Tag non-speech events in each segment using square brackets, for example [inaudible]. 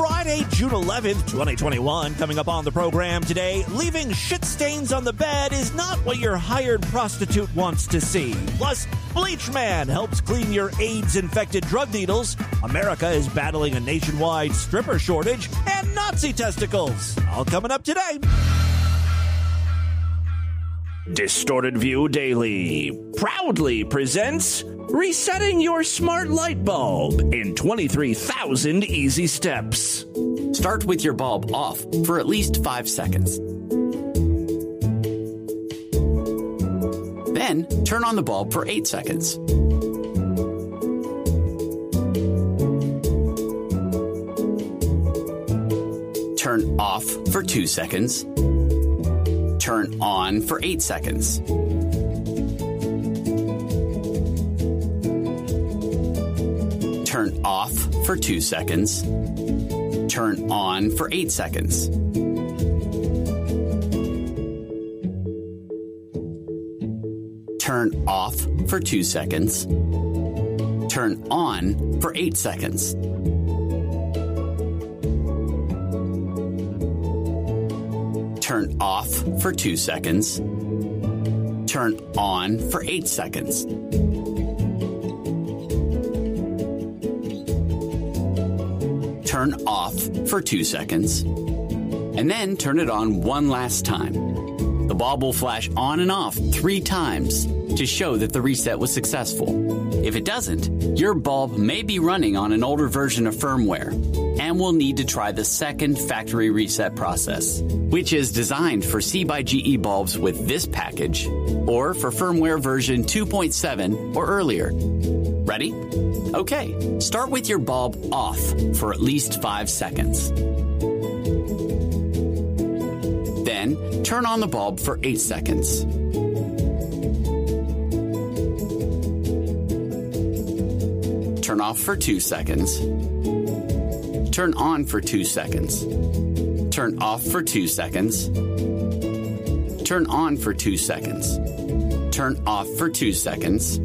Friday, June 11th, 2021. Coming up on the program today, leaving shit stains on the bed is not what your hired prostitute wants to see. Plus, Bleach Man helps clean your AIDS infected drug needles. America is battling a nationwide stripper shortage and Nazi testicles. All coming up today. Distorted View Daily proudly presents Resetting Your Smart Light Bulb in 23,000 Easy Steps. Start with your bulb off for at least 5 seconds. Then turn on the bulb for 8 seconds. Turn off for 2 seconds turn on for 8 seconds. Turn off for 2 seconds. Turn on for 8 seconds. Turn off for 2 seconds. Turn on for 8 seconds. Turn off for 2 seconds. Turn on for 8 seconds. Turn off for 2 seconds. And then turn it on one last time. The bulb will flash on and off three times to show that the reset was successful. If it doesn't, your bulb may be running on an older version of firmware and will need to try the second factory reset process, which is designed for C by GE bulbs with this package or for firmware version 2.7 or earlier. Ready? Okay, start with your bulb off for at least 5 seconds. Then turn on the bulb for 8 seconds. Turn off for 2 seconds. Turn on for 2 seconds. Turn off for 2 seconds. Turn on for 2 seconds. Turn off for 2 seconds.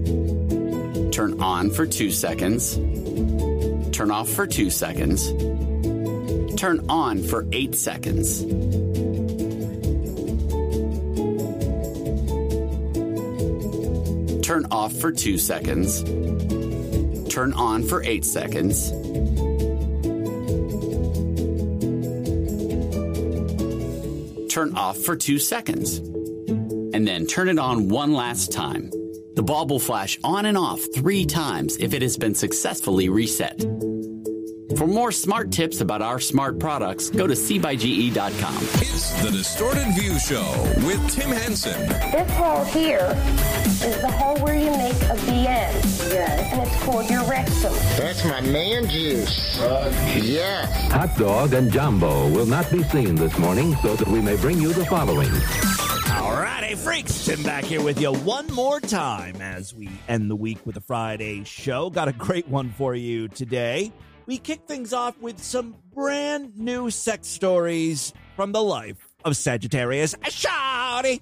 Turn on for 2 seconds. Turn off for 2 seconds. Turn on for 8 seconds. Turn off for 2 seconds. Turn on for 8 seconds. Turn off for 2 seconds. And then turn it on one last time. The bulb will flash on and off three times if it has been successfully reset. For more smart tips about our smart products, go to cbyge.com. It's the Distorted View Show with Tim Henson. This hole here is the hole where you make a BN. Yes. And it's called your rectum. That's my man juice. yes. Hot dog and jumbo will not be seen this morning so that we may bring you the following. Alrighty, freaks. Tim back here with you one more time as we end the week with a Friday show. Got a great one for you today. We kick things off with some brand new sex stories from the life of Sagittarius Shorty.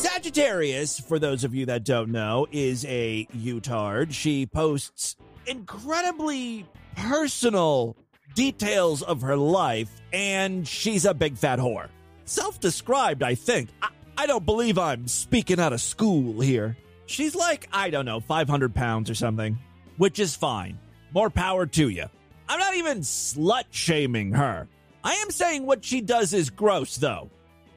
Sagittarius, for those of you that don't know, is a Utard. She posts incredibly personal details of her life, and she's a big fat whore. Self described, I think. I, I don't believe I'm speaking out of school here. She's like, I don't know, 500 pounds or something, which is fine. More power to you. I'm not even slut shaming her. I am saying what she does is gross, though.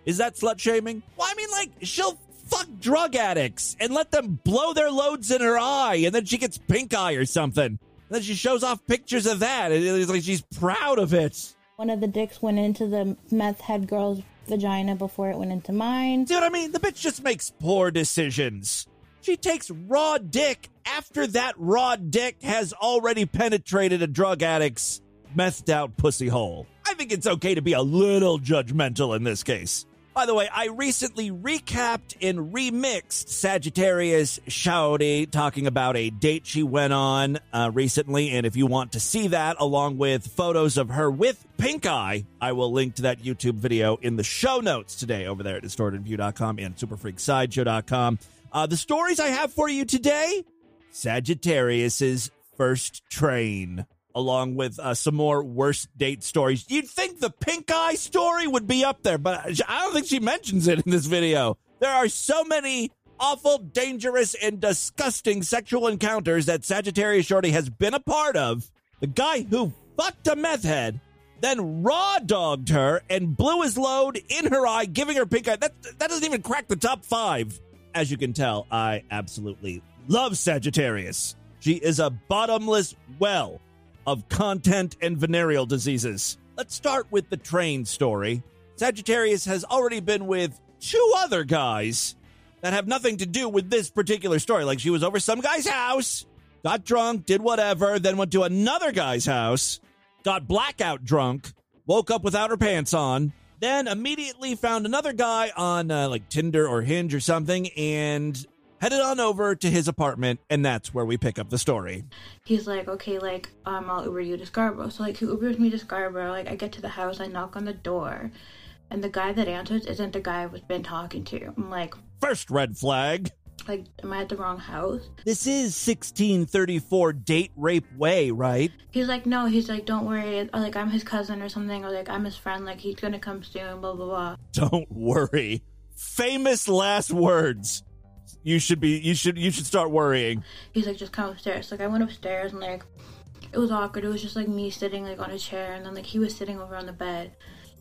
Is that slut shaming? Well, I mean, like, she'll fuck drug addicts and let them blow their loads in her eye, and then she gets pink eye or something. And then she shows off pictures of that. And it's like she's proud of it. One of the dicks went into the meth head girl's vagina before it went into mine. See what I mean? The bitch just makes poor decisions. She takes raw dick after that raw dick has already penetrated a drug addict's methed out pussy hole. I think it's okay to be a little judgmental in this case. By the way, I recently recapped and remixed Sagittarius Shorty talking about a date she went on uh, recently. And if you want to see that along with photos of her with pink eye, I will link to that YouTube video in the show notes today over there at distortedview.com and superfreaksideshow.com. Uh, the stories I have for you today Sagittarius's first train. Along with uh, some more worst date stories. You'd think the pink eye story would be up there, but I don't think she mentions it in this video. There are so many awful, dangerous, and disgusting sexual encounters that Sagittarius Shorty has been a part of. The guy who fucked a meth head, then raw dogged her and blew his load in her eye, giving her pink eye. That, that doesn't even crack the top five. As you can tell, I absolutely love Sagittarius. She is a bottomless well of content and venereal diseases. Let's start with the train story. Sagittarius has already been with two other guys that have nothing to do with this particular story. Like she was over some guy's house, got drunk, did whatever, then went to another guy's house, got blackout drunk, woke up without her pants on, then immediately found another guy on uh, like Tinder or Hinge or something and headed on over to his apartment and that's where we pick up the story. He's like, okay, like, um, I'll Uber you to Scarborough. So like he Ubers me to Scarborough, like I get to the house, I knock on the door, and the guy that answers isn't the guy I've been talking to. I'm like, First red flag. like, am I at the wrong house? This is 1634 Date Rape Way, right? He's like, no, he's like, don't worry, or, like I'm his cousin or something, or like I'm his friend, like he's gonna come soon, blah blah blah. Don't worry. Famous last words. You should be you should you should start worrying. He's like, just come upstairs. Like I went upstairs and like it was awkward. It was just like me sitting like on a chair, and then like he was sitting over on the bed.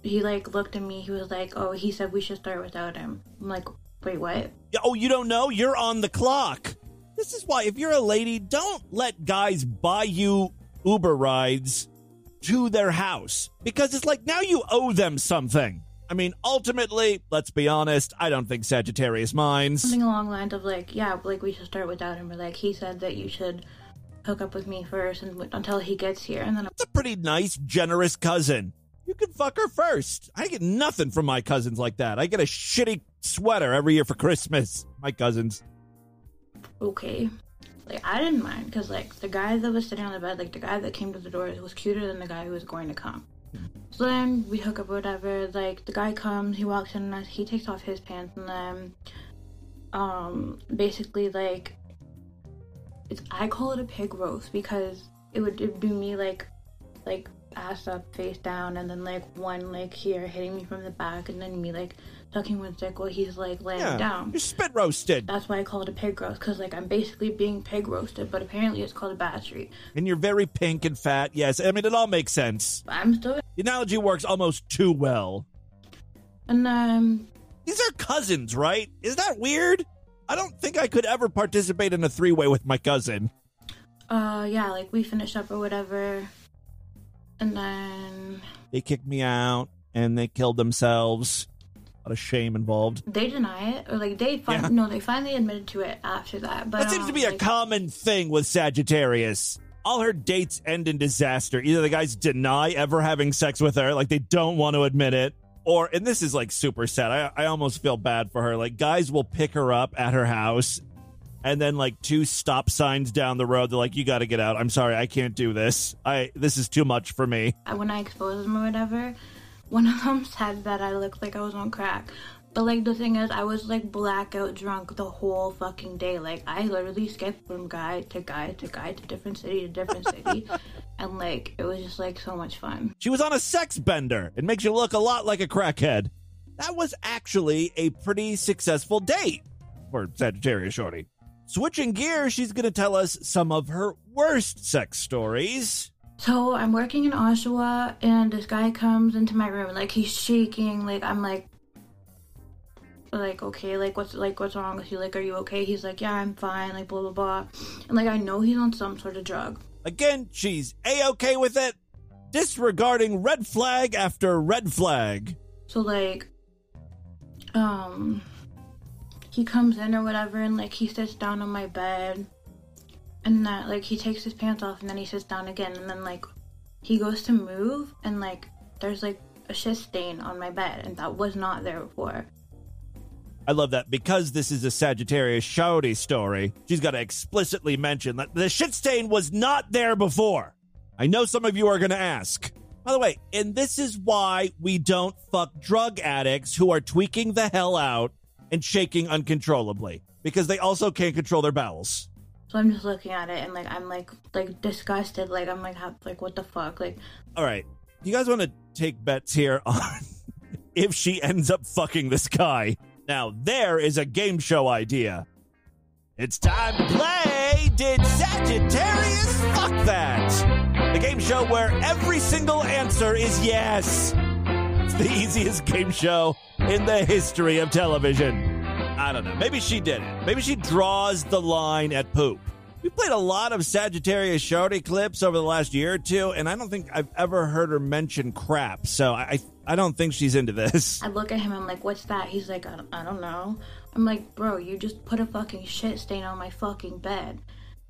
He like looked at me. He was like, oh, he said we should start without him. I'm like, wait, what? Oh, you don't know? You're on the clock. This is why if you're a lady, don't let guys buy you Uber rides to their house because it's like now you owe them something. I mean, ultimately, let's be honest, I don't think Sagittarius minds. Something along the lines of like, yeah, like we should start without him. Or like he said that you should hook up with me first and until he gets here, and then That's a pretty nice, generous cousin. You can fuck her first. I get nothing from my cousins like that. I get a shitty sweater every year for Christmas. My cousins. okay. Like I didn't mind because like the guy that was sitting on the bed, like the guy that came to the door, was cuter than the guy who was going to come. So then we hook up or whatever. Like the guy comes, he walks in, and he takes off his pants, and then um basically like it's I call it a pig roast because it would it'd be me like like ass up, face down, and then like one leg here hitting me from the back, and then me like tucking one stick while he's like laying Yeah. down. You're spit roasted. That's why I call it a pig roast, because like I'm basically being pig roasted, but apparently it's called a battery. And you're very pink and fat. Yes, I mean, it all makes sense. I'm still, The analogy works almost too well. and um, These are cousins, right? Is that weird? I don't think I could ever participate in a three way with my cousin. uh, yeah, like we finished up or whatever, and then They kicked me out and they killed themselves. A lot of shame involved. they deny it, or like they fin- Yeah. no, they finally admitted to it after that. But That seems to um, be a like, common thing with Sagittarius. All her dates end in disaster. Either the guys deny ever having sex with her, like they don't want to admit it, or, and this is like super sad. I, I almost feel bad for her. Like, guys will pick her up at her house, and then like two stop signs down the road, they're like, "You got to get out. I'm sorry, I can't do this. I this is too much for me." when I exposed them or whatever, one of them [laughs] said that I looked like I was on crack. But like the thing is, I was like blackout drunk the whole fucking day. Like I literally skipped from guy to guy to guy to different city to different city, [laughs] and like it was just like so much fun. She was on a sex bender. It makes you look a lot like a crackhead. That was actually a pretty successful date for Sagittarius Shorty. Switching gears, she's going to tell us some of her worst sex stories. So I'm working in Oshawa, and this guy comes into my room, like he's shaking. Like I'm like, like okay, like what's like what's wrong with you? Like are you okay? He's like, yeah, I'm fine. Like blah blah blah, and like I know he's on some sort of drug. Again, she's a okay with it, disregarding red flag after red flag. So like, um, he comes in or whatever, and like he sits down on my bed, and that like he takes his pants off, and then he sits down again, and then like he goes to move, and like there's like a shit stain on my bed, and that was not there before. I love that because this is a Sagittarius Shorty story. She's got to explicitly mention that the shit stain was not there before. I know some of you are going to ask. By the way, and this is why we don't fuck drug addicts who are tweaking the hell out and shaking uncontrollably because they also can't control their bowels. So I'm just looking at it and like I'm like like disgusted. Like I'm like how, like what the fuck? Like All right. You guys want to take bets here [laughs] on if she ends up fucking this guy? Now, there is a game show idea. It's time to play Did Sagittarius Fuck That? The game show where every single answer is yes. It's the easiest game show in the history of television. I don't know. Maybe she did it. Maybe she draws the line at poop. We played a lot of Sagittarius Shorty clips over the last year or two, and I don't think I've ever heard her mention crap. So I, I don't think she's into this. I look at him. I'm like, what's that? He's like, I don't, I don't know. I'm like, bro, you just put a fucking shit stain on my fucking bed.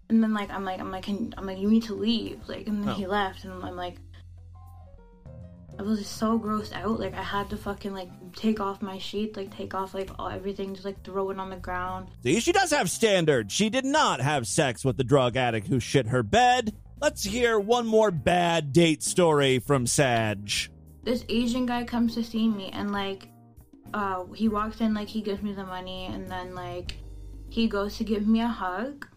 And then like, I'm like, I'm like, can, I'm like, you need to leave. Like, and then Oh. he left, and I'm like, I was so grossed out. Like, I had to fucking like take off my sheet, like take off like all everything, just like throw it on the ground. See, she does have standards. She did not have sex with the drug addict who shit her bed. Let's hear one more bad date story from Saj. this Asian guy comes to see me and like uh he walks in like he gives me the money and then like he goes to give me a hug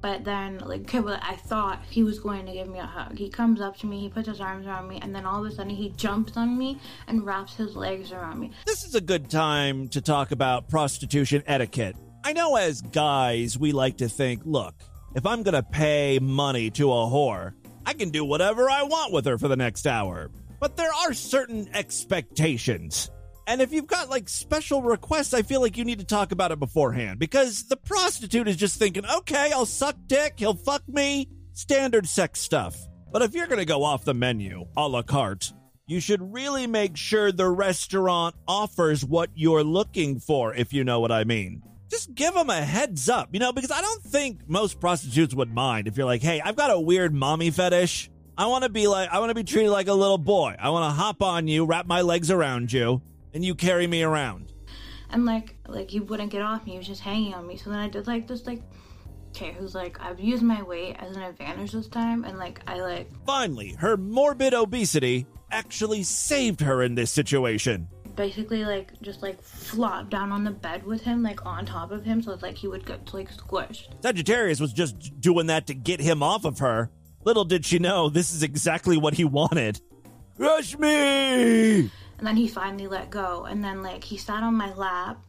but then like [laughs] I thought he was going to give me a hug. He comes up to me, he puts his arms around me, and then all of a sudden he jumps on me and wraps his legs around me. This is a good time to talk about prostitution etiquette. I know as guys, we like to think, look, if I'm going to pay money to a whore, I can do whatever I want with her for the next hour. But there are certain expectations. And if you've got like special requests, I feel like you need to talk about it beforehand because the prostitute is just thinking, okay, I'll suck dick, he'll fuck me, standard sex stuff. But if you're going to go off the menu, a la carte, you should really make sure the restaurant offers what you're looking for, if you know what I mean. Just give them a heads up, you know, because I don't think most prostitutes would mind if you're like, hey, I've got a weird mommy fetish. I want to be like, I want to be treated like a little boy. I want to hop on you, wrap my legs around you, and you carry me around. And like like he wouldn't get off me, he was just hanging on me. So then I did like this like okay, who's like I've used my weight as an advantage this time and like I like Finally, her morbid obesity actually saved her in this situation. basically like just like flop down on the bed with him, like on top of him, so it's like he would get like squished. Sagittarius was just doing that to get him off of her. Little did she know this is exactly what he wanted. Rush me! And then he finally let go, and then like he sat on my lap,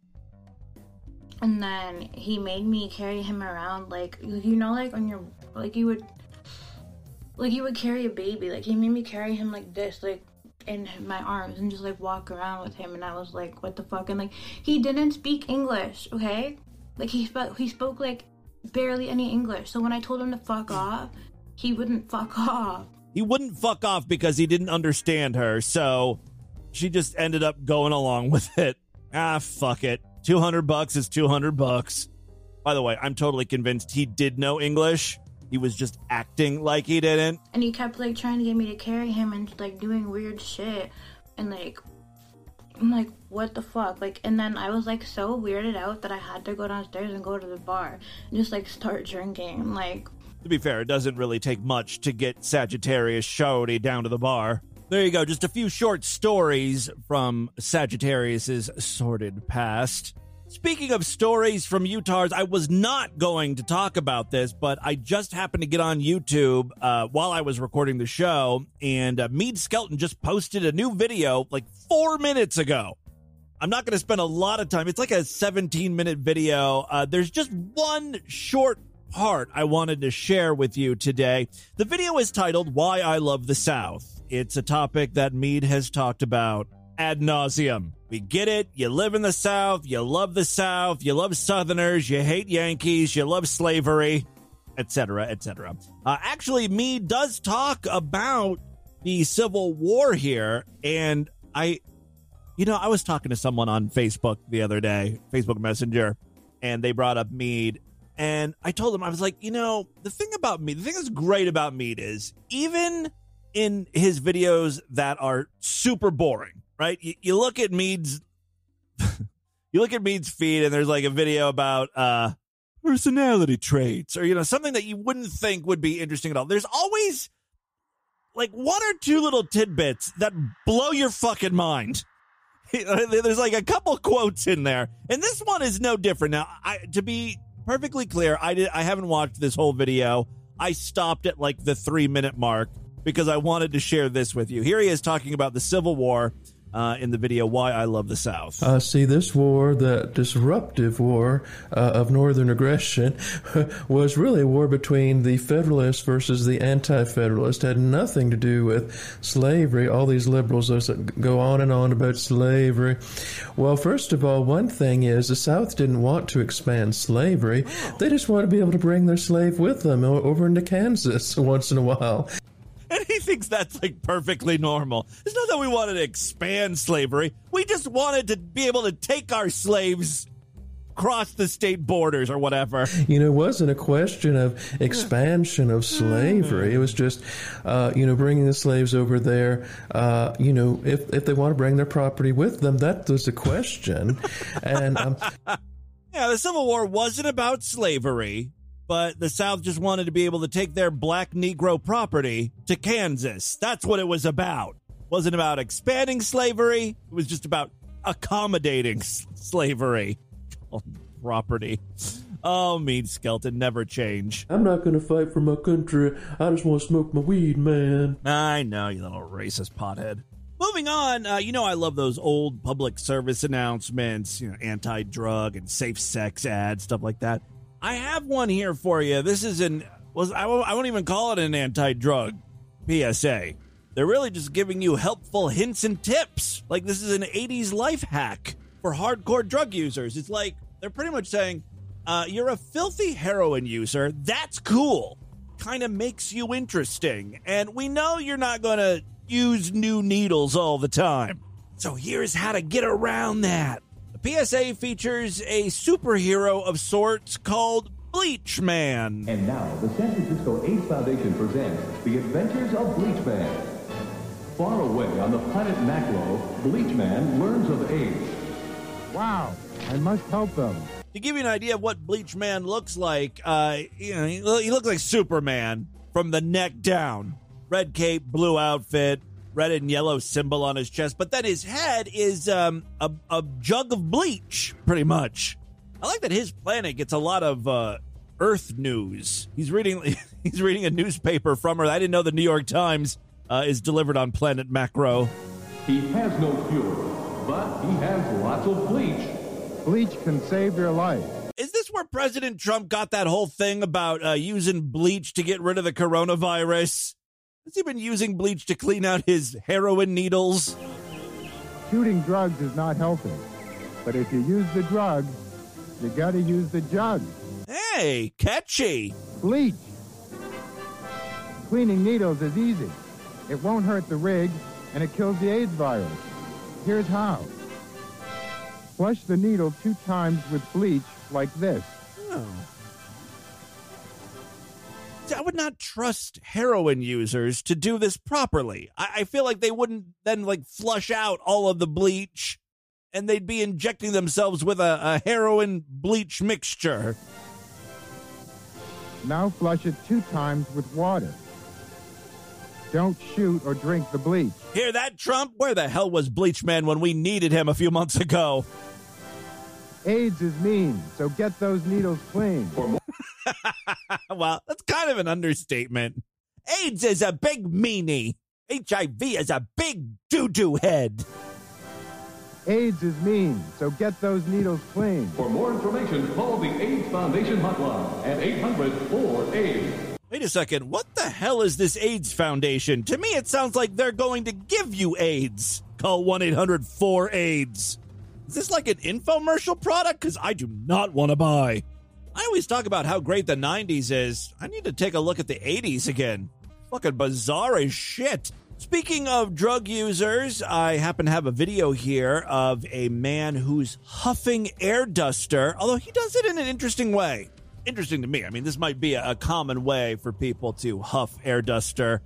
and then he made me carry him around, like you know, like on your like you would, like you would carry a baby. Like he made me carry him like this, like in my arms, and just like walk around with him. And I was like, what the fuck? And like he didn't speak English, okay? Like he spoke, he spoke like barely any English. So when I told him to fuck hmm. off, he wouldn't fuck [laughs] off. He wouldn't fuck off because he didn't understand her, so she just ended up going along with [laughs] it. Ah, fuck it. 200 bucks is 200 bucks. By the way, I'm totally convinced he did know English. He was just acting like he didn't. and he kept like trying to get me to carry him and like doing weird shit and like I'm like what the fuck like and then I was like so weirded out that I had to go downstairs and go to the bar and just like start drinking like To be fair, it doesn't really take much to get Sagittarius Shorty down to the bar. There you go, just a few short stories from Sagittarius's sordid past. Speaking of stories from Utahs, I was not going to talk about this, but I just happened to get on YouTube uh, while I was recording the show, and uh, Meade Skelton just posted a new video like four minutes ago. I'm not going to spend a lot of time. It's like a 17 minute video. Uh, there's just one short part I wanted to share with you today. The video is titled Why I Love the South. It's a topic that Meade has talked about ad nauseum. We get it. You live in the South. You love the South. You love Southerners. You hate Yankees. You love slavery, etc., etc. Uh, actually, Meade does talk about the Civil War here, and I you know, I was talking to someone on Facebook the other day, Facebook Messenger, and they brought up Meade. And I told them, I was like, you know, the thing about Meade, the thing that's great about Meade is even in his videos that are super boring, right? You, you look at Meade's, [laughs] you look at Meade's feed, and there's like a video about uh personality traits, or you know, something that you wouldn't think would be interesting at all. There's always like one or two little tidbits that blow your fucking mind. [laughs] There's like a couple quotes in there, and this one is no different. Now, I, to be perfectly clear. I did. I haven't watched this whole video. I stopped at like the three minute mark because I wanted to share this with you. Here he is talking about the Civil War uh, in the video "Why I Love the South." Uh, see, this war, the disruptive war uh, of northern aggression, [laughs] was really a war between the Federalists versus the Anti-Federalists. Had nothing to do with slavery. All these liberals go on and on about slavery. Well, first of all, one thing is the South didn't want to expand slavery. They just want to be able to bring their slave with them over into Kansas [laughs] once in a while. And he thinks that's like perfectly normal. It's not that we wanted to expand slavery. We just wanted to be able to take our slaves across the state borders or whatever. You know, it wasn't a question of expansion of slavery. It was just, uh, you know, bringing the slaves over there. Uh, you know, if if they want to bring their property with them, that was the question. and um, [laughs] yeah, the Civil War wasn't about slavery but the South just wanted to be able to take their black Negro property to Kansas. That's what it was about. It wasn't about expanding slavery. It was just about accommodating s- slavery. [laughs] Oh, property. Oh, Meade Skelton never change. I'm not going to fight for my country. I just want to smoke my weed, man. I know, you little racist pothead. Moving on, uh, you know I love those old public service announcements, you know, anti-drug and safe sex ads, stuff like that. I have one here for you. This is an was I won't, I won't even call it an anti-drug PSA. They're really just giving you helpful hints and tips. Like this is an 80s life hack for hardcore drug users. It's like they're pretty much saying, uh, "You're a filthy heroin user. That's cool. Kind of makes you interesting, and we know you're not going to use new needles all the time. So here's how to get around that." PSA features a superhero of sorts called Bleach Man. And now, the San Francisco AIDS Foundation presents The Adventures of Bleach Man. Far away on the planet Maclo, Bleach Man learns of AIDS. Wow, I must help them. To give you an idea of what Bleach Man looks like, uh, you know, he, he looks like Superman from the neck down. Red cape, blue outfit, red and yellow symbol on his chest, but then his head is um, a, a jug of bleach, pretty much. I like that his planet gets a lot of uh, Earth news. He's reading [laughs] he's reading a newspaper from her. I didn't know the New York Times uh, is delivered on Planet Macro. He has no cure, but he has lots of bleach. Bleach can save your life. Is this where President Trump got that whole thing about uh, using bleach to get rid of the coronavirus? Has he been using bleach to clean out his heroin needles? Shooting drugs is not healthy. But if you use the drug, you gotta use the jug. Hey, catchy. Bleach. Cleaning needles is easy. It won't hurt the rig, and it kills the AIDS virus. Here's how. Flush the needle two times with bleach like this. Oh. I would not trust heroin users to do this properly. I, I, feel like they wouldn't then like flush out all of the bleach and they'd be injecting themselves with a, a heroin bleach mixture. Now flush it two times with water. Don't shoot or drink the bleach. Hear that, Trump? Where the hell was Bleach Man when we needed him a few months ago? AIDS is mean, so get those needles clean. [laughs] well, that's kind of an understatement. AIDS is a big meanie. HIV is a big doo doo head. AIDS is mean, so get those needles clean. For more information, call the AIDS Foundation hotline at 800 4 AIDS. Wait a second, what the hell is this AIDS Foundation? To me, it sounds like they're going to give you AIDS. Call 1 800 4 AIDS. Is this like an infomercial product? Because I do not want to buy. I always talk about how great the 90s is. I need to take a look at the 80s again. Fucking bizarre as shit. Speaking of drug users, I happen to have a video here of a man who's huffing air duster, although he does it in an interesting way. Interesting to me. I mean, this might be a common way for people to huff air duster.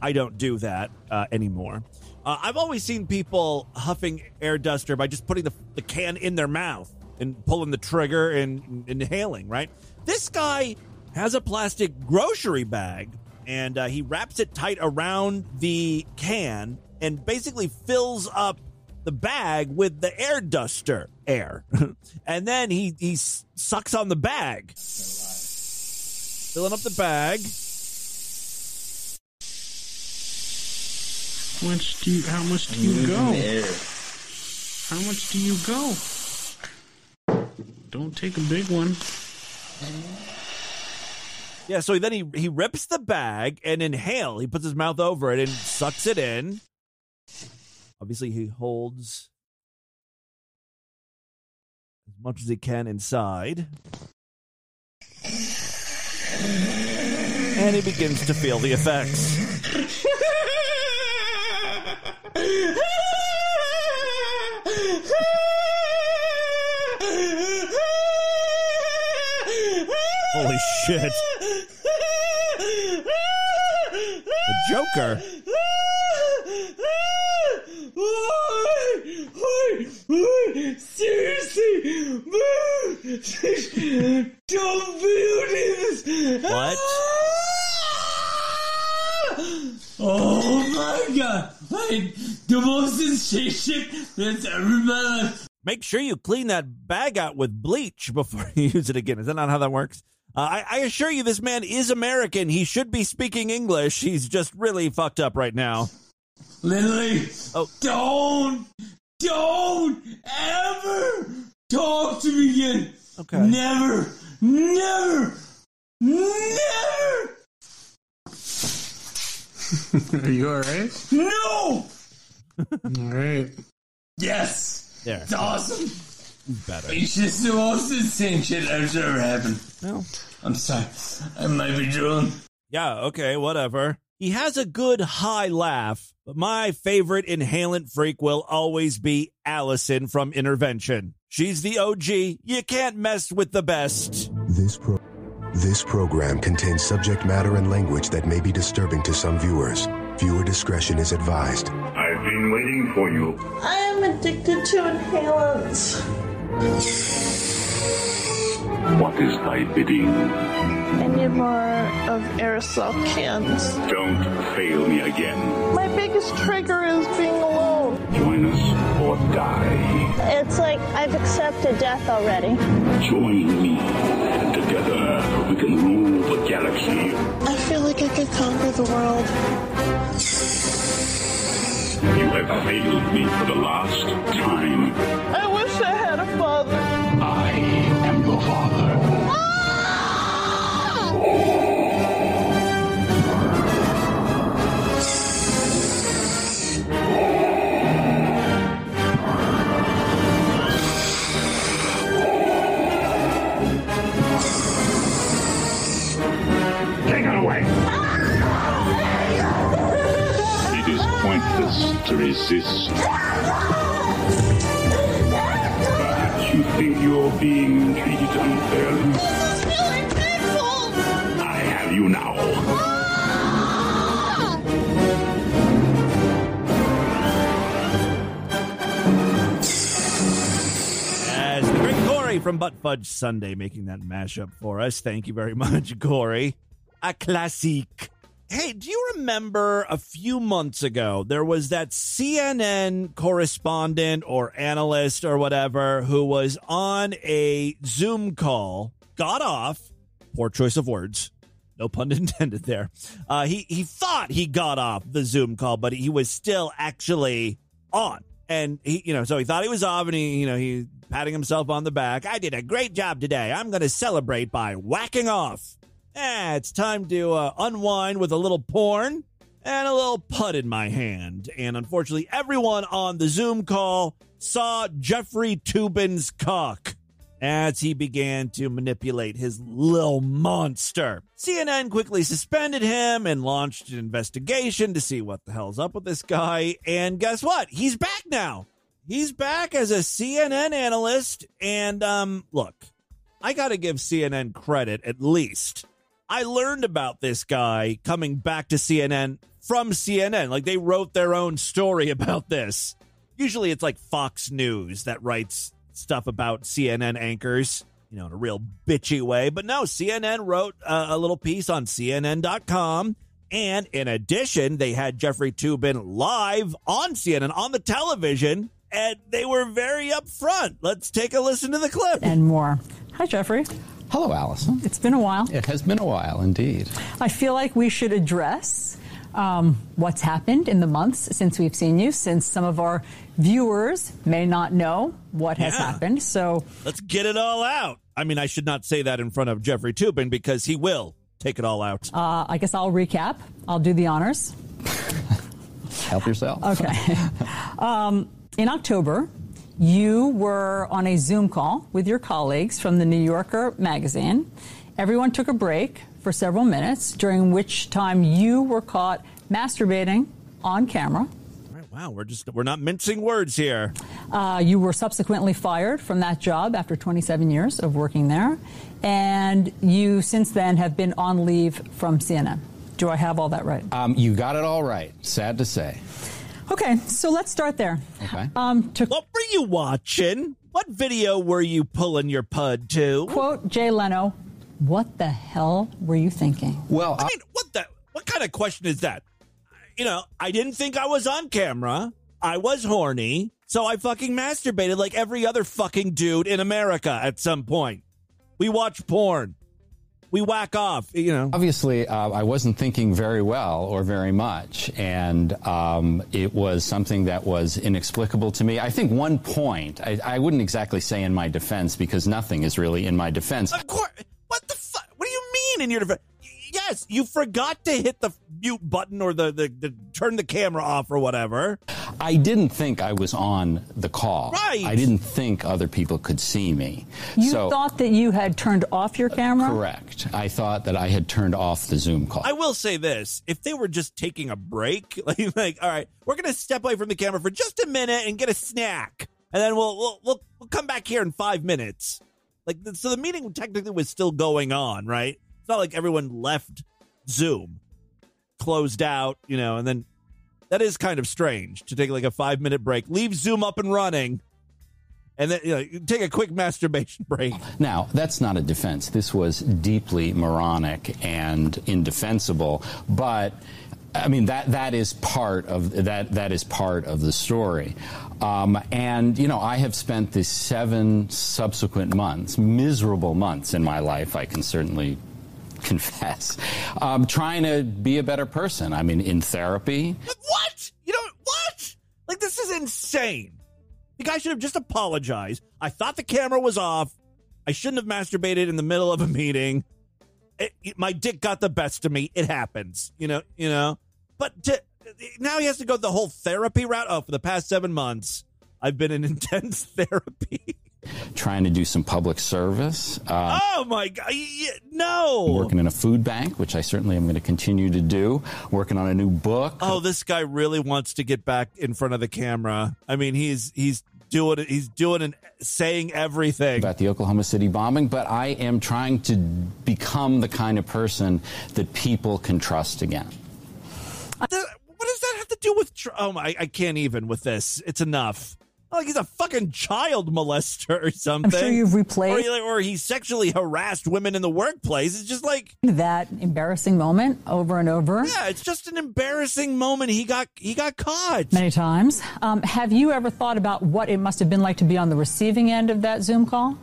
I don't do that uh, anymore. Uh, I've always seen people huffing air duster by just putting the, the can in their mouth and pulling the trigger and, and inhaling, right? This guy has a plastic grocery bag and uh, he wraps it tight around the can and basically fills up the bag with the air duster air. [laughs] and then he, he sucks on the bag, filling up the bag. Much do you? How much do you go? How much do you go? Don't take a big one. Yeah, so then he he rips the bag and inhale. He puts his mouth over it and sucks it in. Obviously, he holds as much as he can inside. And he begins to feel the effects. Holy shit. The Joker. Seriously, don't build this. What? Oh my god! The most insane shit that's ever in my life. Make sure you clean that bag out with bleach before [laughs] you use it again. Is that not how that works? Uh, I, I assure you, this man is American. He should be speaking English. He's just really fucked up right now. Literally, oh. don't, don't ever talk to me again. Okay. Never, never, never. [laughs] Are you all right? No. All right. Yes. There. It's awesome. Better. It's just the most insane shit that's ever happened. No. I'm sorry. I might be drunk. Yeah, okay, whatever. He has a good high laugh, but my favorite inhalant freak will always be Allison from Intervention. She's the OG. You can't mess with the best. This pro- this program contains subject matter and language that may be disturbing to some viewers. Viewer discretion is advised. I've been waiting for you. I am addicted to inhalants. What is thy bidding? I need more of aerosol cans. Don't fail me again. My biggest trigger is being alone. Join us or die. It's like I've accepted death already. Join me. and Together we can rule the galaxy. I feel like I could conquer the world. You have failed me for the last time. I wish I had a Fudge Sunday making that mashup for us. Thank you very [laughs] much, Corey. A classique. Hey, do you remember a few months ago there was that CNN correspondent or analyst or whatever who was on a Zoom call, got off, poor choice of words, no pun [laughs] intended there. Uh, he he thought he got off the Zoom call, but he was still actually on. And he, you know, so he thought he was off, and he, you know, he patting himself on the back. I did a great job today. I'm going to celebrate by whacking off. Eh, it's time to uh, unwind with a little porn and a little putt in my hand. And unfortunately, everyone on the Zoom call saw Jeffrey Toobin's cock as he began to manipulate his little monster. CNN quickly suspended him and launched an investigation to see what the hell's up with this guy. And guess what? He's back now. He's back as a CNN analyst. And um, look, I got to give CNN credit at least. I learned about this guy coming back to CNN from CNN. Like they wrote their own story [laughs] about this. Usually it's like Fox News that writes stuff about CNN anchors, you know, in a real bitchy way. But no, CNN wrote uh, a little piece on CNN.com. And in addition, they had Jeffrey Toobin live on CNN on the television and they were very upfront. Let's take a listen to the clip. and more. Hi, Jeffrey. Hello, Alisyn. It's been a while. It has been a while indeed. I feel like we should address um, what's happened in the months since we've seen you, since some of our viewers may not know what has Yeah. happened. So Let's get it all out. I mean, I should not say that in front of Jeffrey Toobin because he will take it all out. uh, I guess I'll recap. I'll do the honors. [laughs] Help yourself. Okay. [laughs] um, in October, you were on a Zoom call with your colleagues from the New Yorker magazine. Everyone took a break for several minutes, during which time you were caught masturbating on camera. All right, wow, we're just we're not mincing words here. Uh, you were subsequently fired from that job after 27 years of working there, and you since then have been on leave from CNN. Do I have all that right? Um, you got it all right. Sad to say. Okay, so let's start there. Okay. Um, to What were you watching? What video were you pulling your pud to? quote Jay Leno, what the hell were you thinking? Well, I mean, what the what kind of question is that? You know, I didn't think I was on camera. I was horny, so I fucking masturbated like every other fucking dude in America at some point. We watch porn. We whack off, you know. Obviously, uh, I wasn't thinking very well or very much, and um, it was something that was inexplicable to me. I think one point, I, I wouldn't exactly say in my defense because nothing is really in my defense. Of course. What the fuck? What do you mean in your defense? Yes, you forgot to hit the mute button or the, the, the turn the camera off or whatever. I didn't think I was on the call. Right. I didn't think other people could see me. You so, thought that you had turned off your camera? correct. I thought that I had turned off the Zoom call. I will say this: if they were just taking a break, [laughs] like, like all right, we're gonna step away from the camera for just a minute and get a snack, and then we'll we'll we'll, we'll come back here in five minutes. Like, so the meeting technically was still going on, right? It's not like everyone left Zoom, closed out, you know, and then that is kind of strange to take like a five minute break, leave Zoom up and running, and then you know take a quick [laughs] masturbation break. Now, that's not a defense. This was deeply moronic and indefensible, but I mean that that is part of that that is part of the story. Um, and you know, I have spent the seven subsequent months, miserable months in my life. I can certainly confess, um, trying to be a better person. I mean, in therapy, What? You know what? Like this is insane. The guy should have just apologized. I thought the camera was off. I shouldn't have masturbated in the middle of a meeting. It- it- my dick got the best of me. It happens, you know. You know. But to, now he has to go the whole therapy route. Oh, for the past seven months, I've been in [laughs] intense therapy. Trying to do some public service. Uh, oh my god! No. Working in a food bank, which I certainly am going to continue to do. Working on a new book. Oh, this guy really wants to get back in front of the camera. I mean, he's he's doing it. He's doing and saying everything. about the Oklahoma City bombing, but I am trying to become the kind of person that people can trust again. What does that have to do with? Oh my! I can't even with this. It's enough. Like he's a fucking child molester or something. I'm sure you've or replayed he, or he sexually harassed women in the workplace. It's just like that embarrassing moment over and over. yeah, it's just an embarrassing moment. He got he got caught. Many times. Um, have you ever thought about what it must have been like to be on the receiving end of that Zoom call?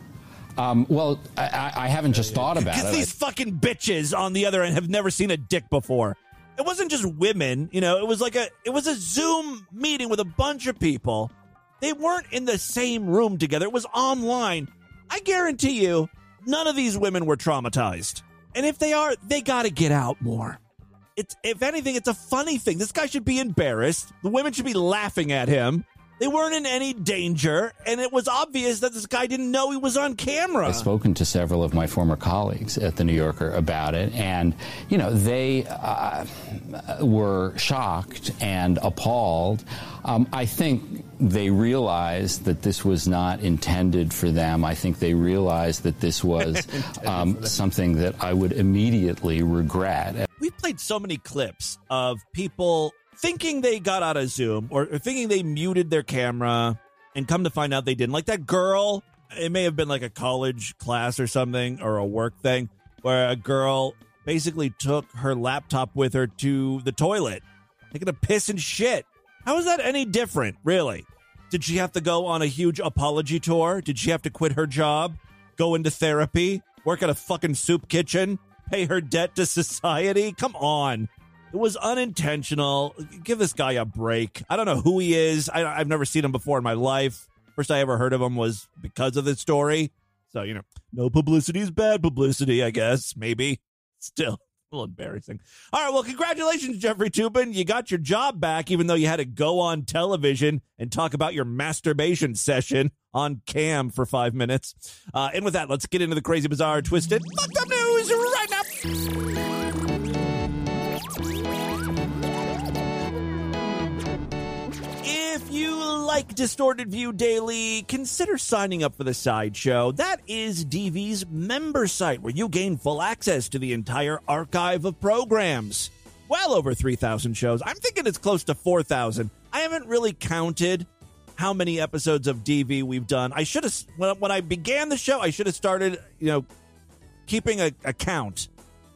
Um, well, I, I I haven't just thought about it. these fucking bitches on the other end have never seen a dick before. It wasn't just women, you know. It was like a it was a Zoom meeting with a bunch of people. They weren't in the same room together. It was online. I guarantee you, none of these women were traumatized. And if they are, they got to get out more. It's if anything, it's a funny thing. This guy should be embarrassed. The women should be laughing at him. They weren't in any danger, and it was obvious that this guy didn't know he was on camera. I've spoken to several of my former colleagues at the New Yorker about it, and you know they uh, were shocked and appalled. Um, I think they realized that this was not intended for them. I think they realized that this was [laughs] um, something that I would immediately regret. We've played so many clips of people thinking they got out of Zoom or, or thinking they muted their camera and come to find out they didn't. Like that girl, it may have been like a college class or something or a work thing where a girl basically took her laptop with her to the toilet, taking a piss and shit. How is that any different, really? Did she have to go on a huge apology tour? Did she have to quit her job, go into therapy, work at a fucking soup kitchen, pay her debt to society? Come on. It was unintentional. Give this guy a break. I don't know who he is. I, I've never seen him before in my life. First I ever heard of him was because of this story. So, you know, no publicity is bad publicity, I guess. Maybe. [laughs] Still a little embarrassing. All right. Well, congratulations, Jeffrey Toobin. You got your job back, even though you had to go on television and talk about your masturbation session on cam for five minutes. Uh, and with that, let's get into the crazy, bizarre, twisted, fucked up news right now. Like Distorted View Daily, consider signing up for the Sideshow. That is DV's member site where you gain full access to the entire archive of programs. Well over 3,000 shows. I'm thinking it's close to 4,000. I haven't really counted how many episodes of DV we've done. I should have, when I began the show, I should have started, you know, keeping a, a count.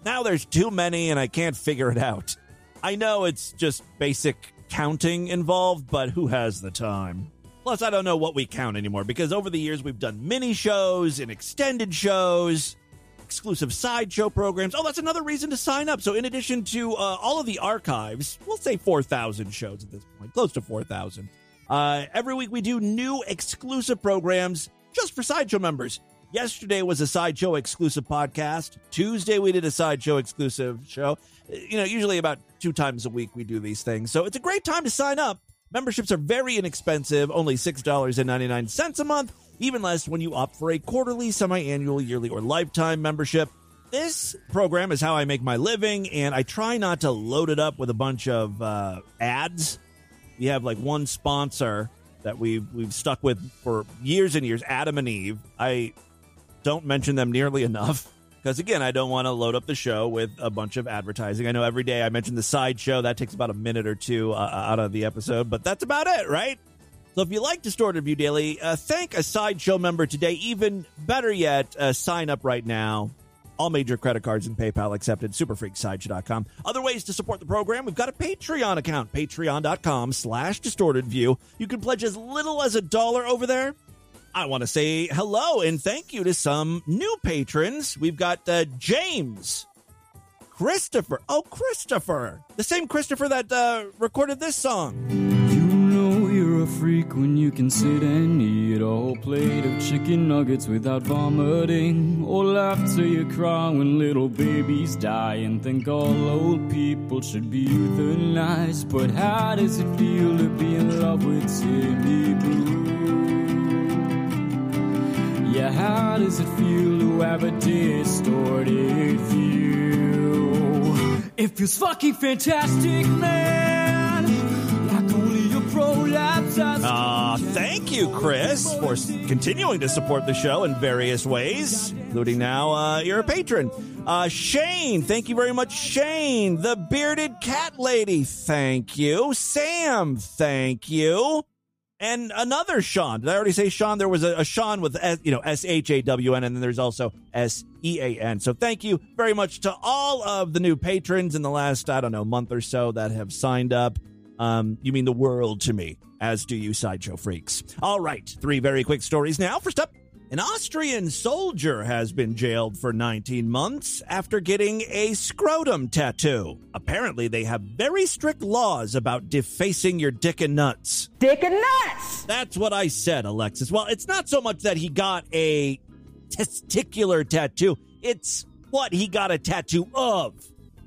Now there's too many and I can't figure it out. I know it's just basic counting involved, but who has the time? Plus, I don't know what we count anymore because over the years we've done mini shows and extended shows, exclusive sideshow programs. Oh, that's another reason to sign up. So, in addition to uh, all of the archives, we'll say 4,000 shows at this point, close to 4,000. Uh, every week we do new exclusive programs just for sideshow members. Yesterday was a sideshow exclusive podcast. Tuesday we did a sideshow exclusive show. You know, usually about two times a week we do these things. So it's a great time to sign up. Memberships are very inexpensive, only $6.99 a month, even less when you opt for a quarterly, semi annual, yearly, or lifetime membership. This program is how I make my living, and I try not to load it up with a bunch of uh, ads. We have like one sponsor that we've we've stuck with for years and years, Adam and Eve. I don't mention them nearly [laughs] enough because again, I don't want to load up the show with a bunch of advertising. I know every day I mention the side show that takes about a minute or two uh, out of the episode, but that's about it, right? So if you like Distorted View Daily, uh, thank a sideshow member today. Even better yet, uh, sign up right now. All major credit cards and PayPal accepted. Superfreaksideshow.com. Other ways to support the program, we've got a Patreon account, patreon.com slash distorted view. You can pledge as little as a dollar over there. I want to say hello and thank you to some new patrons. We've got uh, James, Christopher. Oh, Christopher. The same Christopher that uh, recorded this song. You know you're a freak when you can sit and eat a whole plate of chicken nuggets without vomiting. Or laugh till you cry when little babies die and think all old people should be euthanized. But how does it feel to be in love with Timmy Blue? Yeah, how does it feel to have a distorted view? It feels fucking fantastic, man. Like only a prolapse has. Uh, thank you, Chris, for continuing to support the show in various ways, including now uh, you're a patron. Uh, Shane, thank you very much, Shane. The bearded cat lady, thank you. Sam, thank you. And another Sean. Did I already say Sean? There was a, a Sean with S, you know S H A W N, and then there's also S E A N. So thank you very much to all of the new patrons in the last I don't know month or so that have signed up. Um, you mean the world to me, as do you sideshow freaks. All right, three very quick stories now. First up, an Austrian soldier has been jailed for 19 months after getting a scrotum tattoo. Apparently, they have very strict laws about defacing your dick and nuts. Dick and nuts! That's what I said, Alexis. Well, it's not so much that he got a testicular tattoo, it's what he got a tattoo of.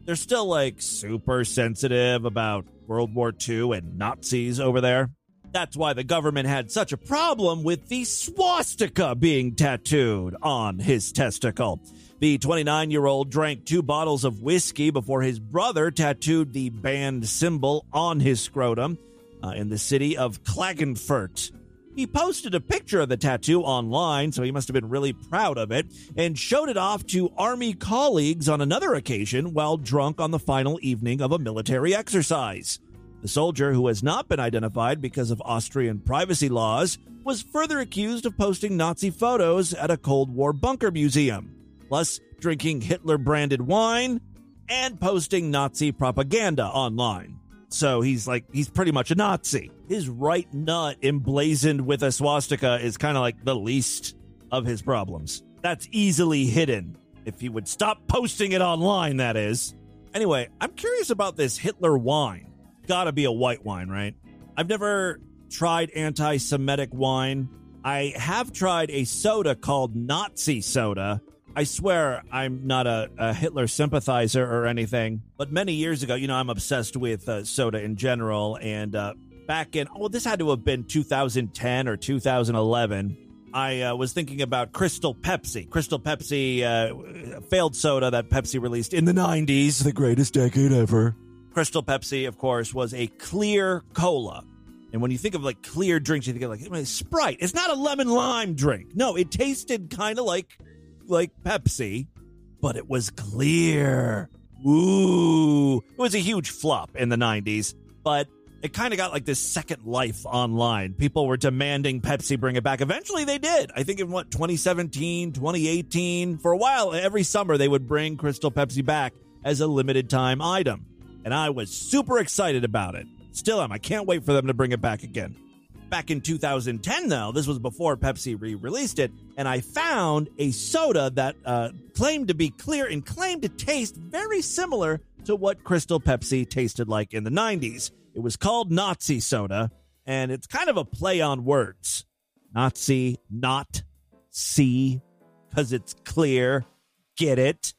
They're still like super sensitive about World War II and Nazis over there. That's why the government had such a problem with the swastika being tattooed on his testicle. The 29 year old drank two bottles of whiskey before his brother tattooed the banned symbol on his scrotum uh, in the city of Klagenfurt. He posted a picture of the tattoo online, so he must have been really proud of it, and showed it off to Army colleagues on another occasion while drunk on the final evening of a military exercise. The soldier, who has not been identified because of Austrian privacy laws, was further accused of posting Nazi photos at a Cold War bunker museum, plus drinking Hitler branded wine and posting Nazi propaganda online. so he's like he's pretty much a Nazi. His right nut emblazoned with a swastika is kind of like the least of his problems. That's easily hidden if he would stop posting it online. That is. Anyway, I'm curious about this Hitler wine. Gotta be a white wine, right? I've never tried anti Semitic wine. I have tried a soda called Nazi soda. I swear I'm not a, a Hitler sympathizer or anything, but many years ago, you know, I'm obsessed with uh, soda in general. And uh, back in, oh, this had to have been 2010 or 2011. I uh, was thinking about Crystal Pepsi. Crystal Pepsi, uh, failed soda that Pepsi released in the 90s, the greatest decade ever. Crystal Pepsi, of course, was a clear cola. And when you think of like clear drinks, you think of like Sprite. It's not a lemon lime drink. No, it tasted kind of like like Pepsi, but it was clear. Ooh, it was a huge flop in the 90s, but it kind of got like this second life online. People were demanding Pepsi bring it back. Eventually they did. I think in what 2017, 2018, for a while every summer they would bring Crystal Pepsi back as a limited time item. And I was super excited about it. Still am. I can't wait for them to bring it back again. Back in 2010, though, this was before Pepsi re released it, and I found a soda that uh, claimed to be clear and claimed to taste very similar to what Crystal Pepsi tasted like in the 90s. It was called Nazi soda, and it's kind of a play on words. Nazi, not see, because it's clear. Get it?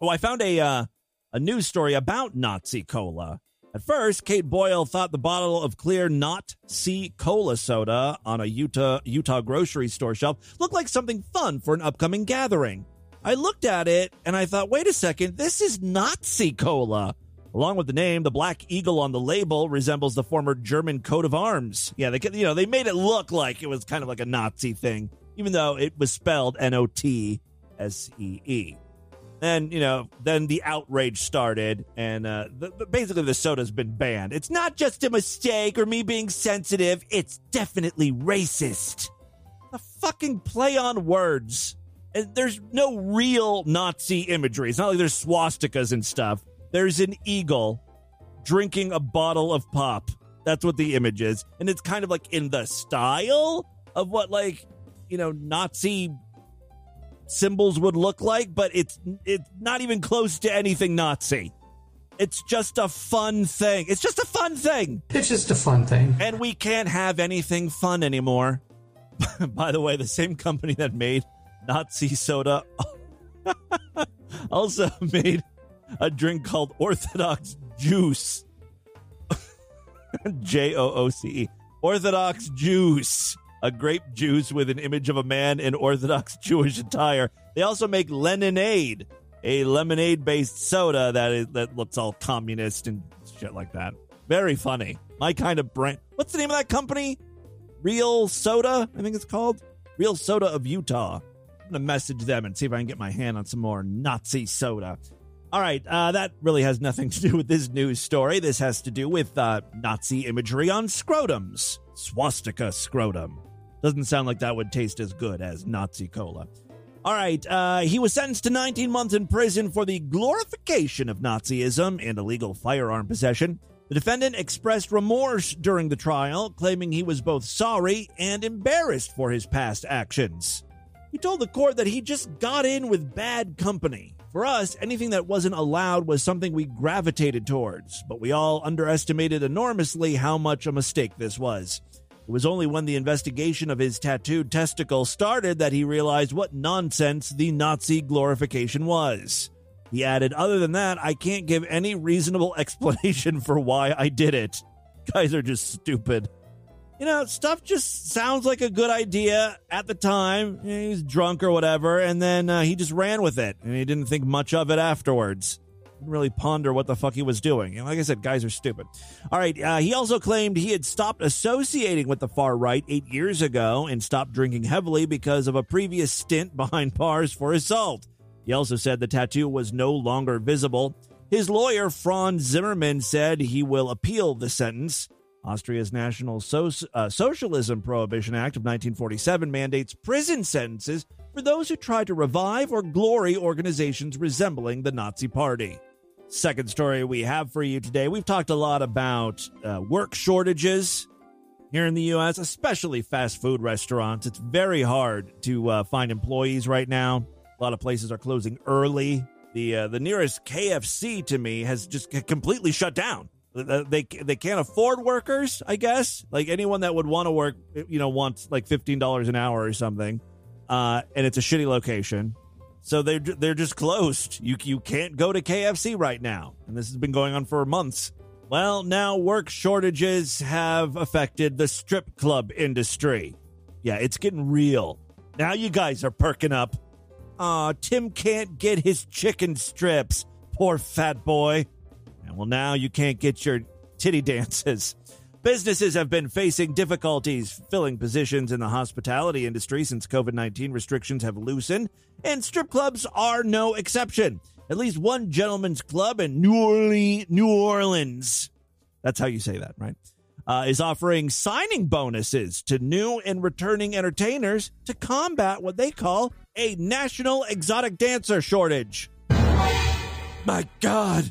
Oh, I found a uh, a news story about Nazi cola. At first, Kate Boyle thought the bottle of clear not C cola soda on a Utah Utah grocery store shelf looked like something fun for an upcoming gathering. I looked at it and I thought, wait a second, this is Nazi cola. Along with the name, the black eagle on the label resembles the former German coat of arms. Yeah, they you know they made it look like it was kind of like a Nazi thing, even though it was spelled N O T S E E. Then you know, then the outrage started, and uh, the, the, basically the soda's been banned. It's not just a mistake or me being sensitive; it's definitely racist. A fucking play on words. And there's no real Nazi imagery. It's not like there's swastikas and stuff. There's an eagle drinking a bottle of pop. That's what the image is, and it's kind of like in the style of what like you know Nazi symbols would look like, but it's it's not even close to anything Nazi. It's just a fun thing. It's just a fun thing. It's just a fun thing. And we can't have anything fun anymore. [laughs] By the way, the same company that made Nazi soda [laughs] also [laughs] made a drink called Orthodox Juice. J O O C E. Orthodox Juice a grape juice with an image of a man in Orthodox [laughs] Jewish attire. They also make Leninade, a lemonade based soda that is that looks all communist and shit like that. Very funny. My kind of brand. What's the name of that company? Real Soda, I think it's called. Real Soda of Utah. I'm gonna message them and see if I can get my hand on some more Nazi soda. All right, uh, that really has nothing to do with this news story. This has to do with uh, Nazi imagery on scrotums. Swastika scrotum. Doesn't sound like that would taste as good as Nazi cola. All right, uh, he was sentenced to 19 months in prison for the glorification of Nazism and illegal firearm possession. The defendant expressed remorse during the trial, claiming he was both sorry and embarrassed for his past actions. He told the court that he just got in with bad company. For us, anything that wasn't allowed was something we gravitated towards, but we all underestimated enormously how much a mistake this was. It was only when the investigation of his tattooed testicle started that he realized what nonsense the Nazi glorification was. He added, Other than that, I can't give any reasonable [laughs] explanation for why I did it. [laughs] Guys are just stupid. You know, stuff just sounds like a good idea at the time. He's drunk or whatever, and then uh, he just ran with it, and he didn't think much of it afterwards really ponder what the fuck he was doing. And like I said, guys are stupid. All right. Uh, he also claimed he had stopped associating with the far right eight years ago and stopped drinking heavily because of a previous stint behind [laughs] bars for assault. He also said the tattoo was no longer visible. His lawyer, Franz Zimmerman, said he will appeal the sentence. Austria's National so- uh, Socialism Prohibition Act of 1947 mandates prison sentences for those who try to revive or glory organizations resembling the Nazi Party. Second story we have for you today. We've talked a lot about uh, work shortages here in the U.S., especially fast food restaurants. It's very hard to uh, find employees right now. A lot of places are closing early. The uh, the nearest KFC to me has just completely shut down. They they can't afford workers, I guess. Like anyone that would want to work, you know, wants like fifteen dollars an hour or something, uh, and it's a shitty location. So they're they're just closed. You you can't go to KFC right now, and this has been going on for months. Well, now work shortages have affected the strip club industry. Yeah, it's getting real. Now you guys are perking up. Aw, Tim can't get his chicken strips. Poor fat boy. And well, now you can't get your titty dances. Businesses have been facing difficulties filling positions in the hospitality industry since COVID 19 restrictions have loosened, and strip clubs are no exception. At least one gentleman's club in New Orleans, New Orleans that's how you say that, right? Uh, is offering signing bonuses to new and returning entertainers to combat what they call a national exotic dancer shortage. My God,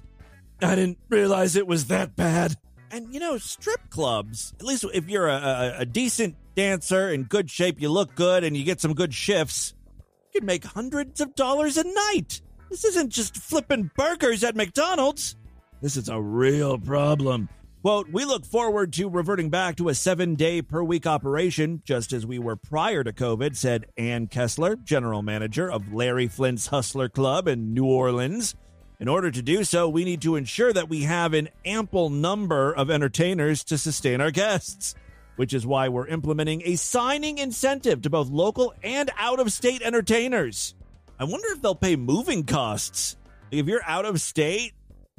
I didn't realize it was that bad. And you know, strip clubs, at least if you're a, a, decent dancer in good shape, you look good, and you get some good shifts, you can make hundreds of dollars a night. This isn't just flipping burgers at McDonald's. This is a real problem. Quote, we look forward to reverting back to a seven day per week operation, just as we were prior to COVID, said Ann Kessler, general manager of Larry Flynt's Hustler Club in New Orleans. In order to do so, we need to ensure that we have an ample number of entertainers to sustain our guests, which is why we're implementing a signing incentive to both local and out of state entertainers. I wonder if they'll pay moving costs. If you're out of state,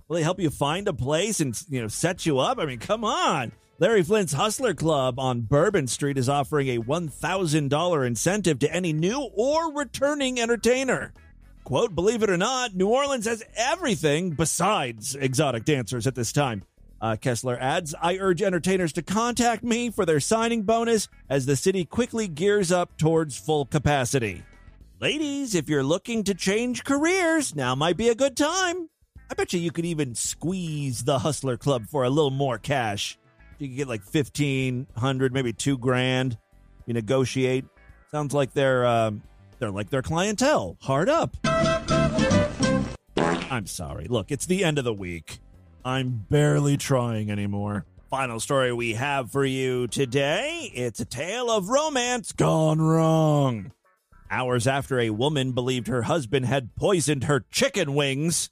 will they help you find a place and you know set you up? I mean, come on. Larry Flynt's Hustler Club on Bourbon Street is offering a $1,000 incentive to any new or returning entertainer. Quote, believe it or not, New Orleans has everything besides exotic dancers at this time. Uh, Kessler adds, I urge entertainers to contact me for their signing bonus as the city quickly gears up towards full capacity. Ladies, if you're looking to change careers, now might be a good time. I bet you you could even squeeze the Hustler Club for a little more cash. You could get like fifteen hundred, maybe two grand. You negotiate. Sounds like they're um, they're like their clientele. Hard up. I'm sorry. Look, it's the end of the week. I'm barely trying anymore. Final story we have for you today. It's a tale of romance gone wrong. Hours after a woman believed her husband had poisoned her chicken wings,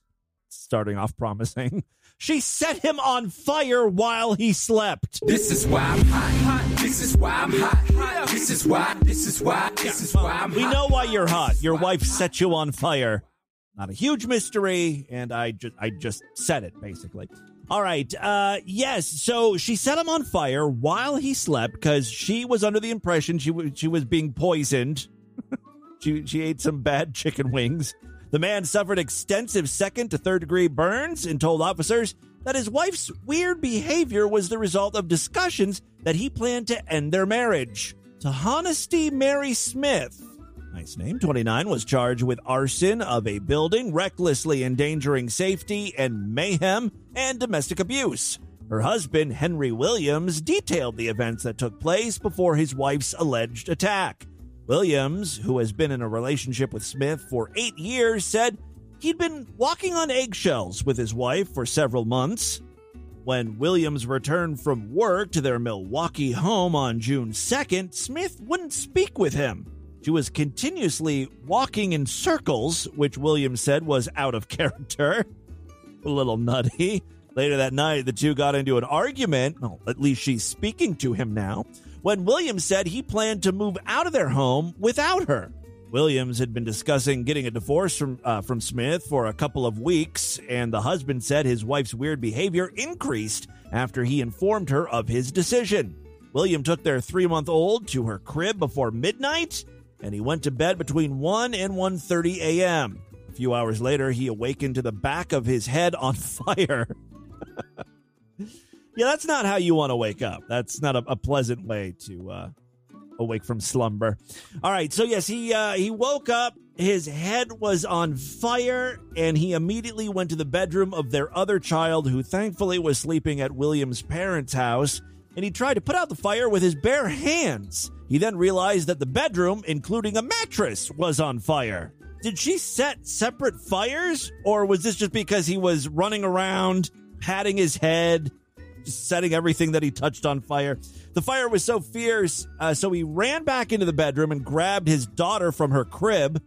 starting off promising, [laughs] she set him on fire while he slept. This is why I'm hot, hot. This is why I'm hot. This is why, this is why, this is why I'm We hot. know why you're hot. Your wife set you on fire. Not a huge mystery, and I just I just said it basically. All right. Uh yes, so she set him on fire while he slept because she was under the impression she was she was being poisoned. [laughs] she she ate some bad chicken wings. The man suffered extensive second to third degree burns and told officers that his wife's weird behavior was the result of discussions that he planned to end their marriage. To Honesty Mary Smith, nice name, 29, was charged with arson of a building, recklessly endangering safety and mayhem, and domestic abuse. Her husband, Henry Williams, detailed the events that took place before his wife's alleged attack. Williams, who has been in a relationship with Smith for eight years, said he'd been walking on eggshells with his wife for several months. When Williams returned from work to their Milwaukee home on June 2nd, Smith wouldn't speak with him. She was continuously walking in circles, which Williams said was out of [laughs] character. A little nutty. Later that night, the two got into an argument. Well, at least she's speaking to him now. When Williams said he planned to move out of their home without her. Williams had been discussing getting a divorce from uh, from Smith for a couple of weeks, and the husband said his wife's weird behavior increased after he informed her of his decision. William took their three month old to her crib before midnight, and he went to bed between 1 and 1.30 a.m. A few hours later, he awakened to the back of his head on [laughs] fire. [laughs] yeah, that's not how you want to wake up. That's not a, a pleasant way to uh, awake from slumber. All right, so yes, he uh, he woke up. His head was on fire, and he immediately went to the bedroom of their other child, who thankfully was sleeping at William's parents' house. And he tried to put out the fire with his bare hands. He then realized that the bedroom, including a mattress, was on fire. Did she set separate fires, or was this just because he was running around, patting his head, setting everything that he touched on fire? The fire was so fierce, uh, so he ran back into the bedroom and grabbed his daughter from her crib.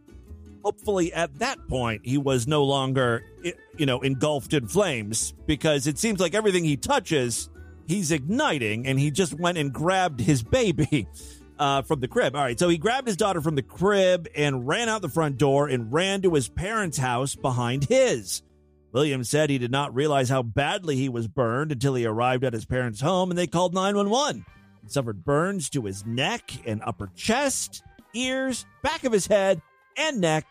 Hopefully, at that point, he was no longer, you know, engulfed in flames because it seems like everything he touches, he's igniting, and he just went and grabbed his baby [laughs] uh, from the crib. All right, so he grabbed his daughter from the crib and ran out the front door and ran to his parents' house behind his. William said he did not realize how badly he was burned until he arrived at his parents' home and they called 911. He suffered burns to his neck and upper chest, ears, back of his head, and neck.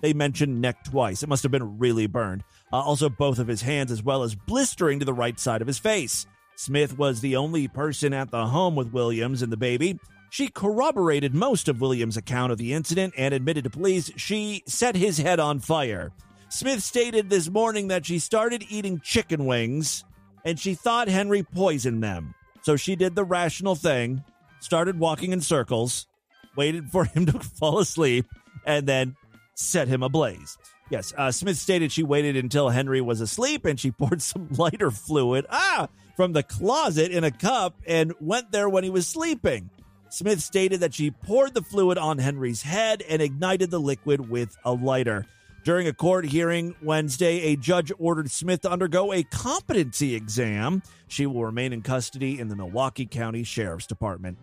They mentioned neck twice. It must have been really burned. Uh, also, both of his hands, as well as blistering to the right side of his face. Smith was the only person at the home with Williams and the baby. She corroborated most of Williams' account of the incident and admitted to police she set his head on fire. Smith stated this morning that she started eating chicken wings and she thought Henry poisoned them. So she did the rational thing, started walking in circles, waited for [laughs] him to fall asleep, and then set him ablaze. Yes, uh, Smith stated she waited until Henry was asleep and she poured [laughs] some lighter fluid ah, from the closet in a cup and went there when he was sleeping. Smith stated that she poured the fluid on Henry's head and ignited the liquid with a lighter. During a court hearing Wednesday, a judge ordered Smith to undergo a competency exam. She will remain in custody in the Milwaukee County Sheriff's Department.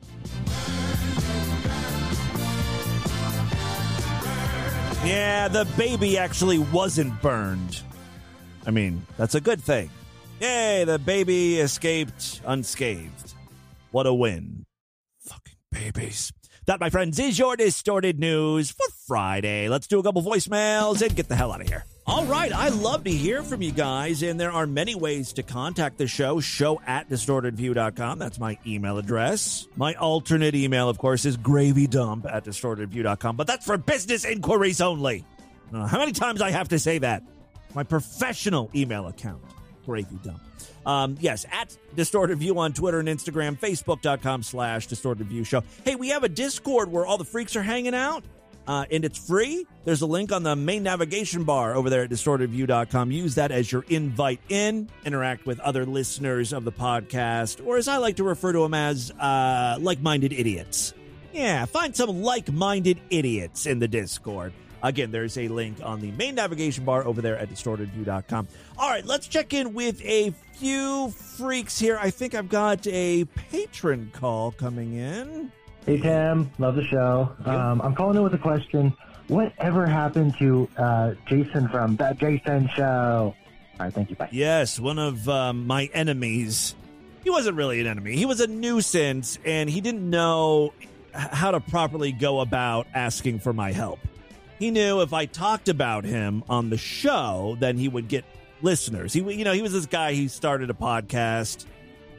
Yeah, the baby actually wasn't burned. I mean, that's a good thing. Yay, the baby escaped unscathed. What a win. Fucking babies. That, my friends, is your distorted news for Friday. Let's do a couple voicemails and get the hell out of here. All right, I love to hear from you guys, and there are many ways to contact the show. Show at distortedview.com. That's my email address. My alternate email, of course, is gravydump at distortedview.com, but that's for business inquiries only. I how many times I have to say that. My professional email account, Gravy Dump. Um, yes, at Distorted View on Twitter and Instagram, Facebook.com slash Distorted View Show. Hey, we have a Discord where all the freaks are hanging out, uh, and it's free. There's a link on the main navigation bar over there at distortedview.com. Use that as your invite in. Interact with other listeners of the podcast, or as I like to refer to them as uh, like minded idiots. Yeah, find some like minded idiots in the Discord. Again, there's a link on the main navigation bar over there at distortedview.com. All right, let's check in with a few freaks here. I think I've got a patron call coming in. Hey Tim, love the show. Um, I'm calling in with a question. Whatever happened to uh, Jason from that Jason show? All right, thank you. Bye. Yes, one of um, my enemies. He wasn't really an enemy. He was a nuisance, and he didn't know how to properly go about asking for my help. He knew if I talked about him on the show, then he would get listeners. He, you know, he was this guy. He started a podcast,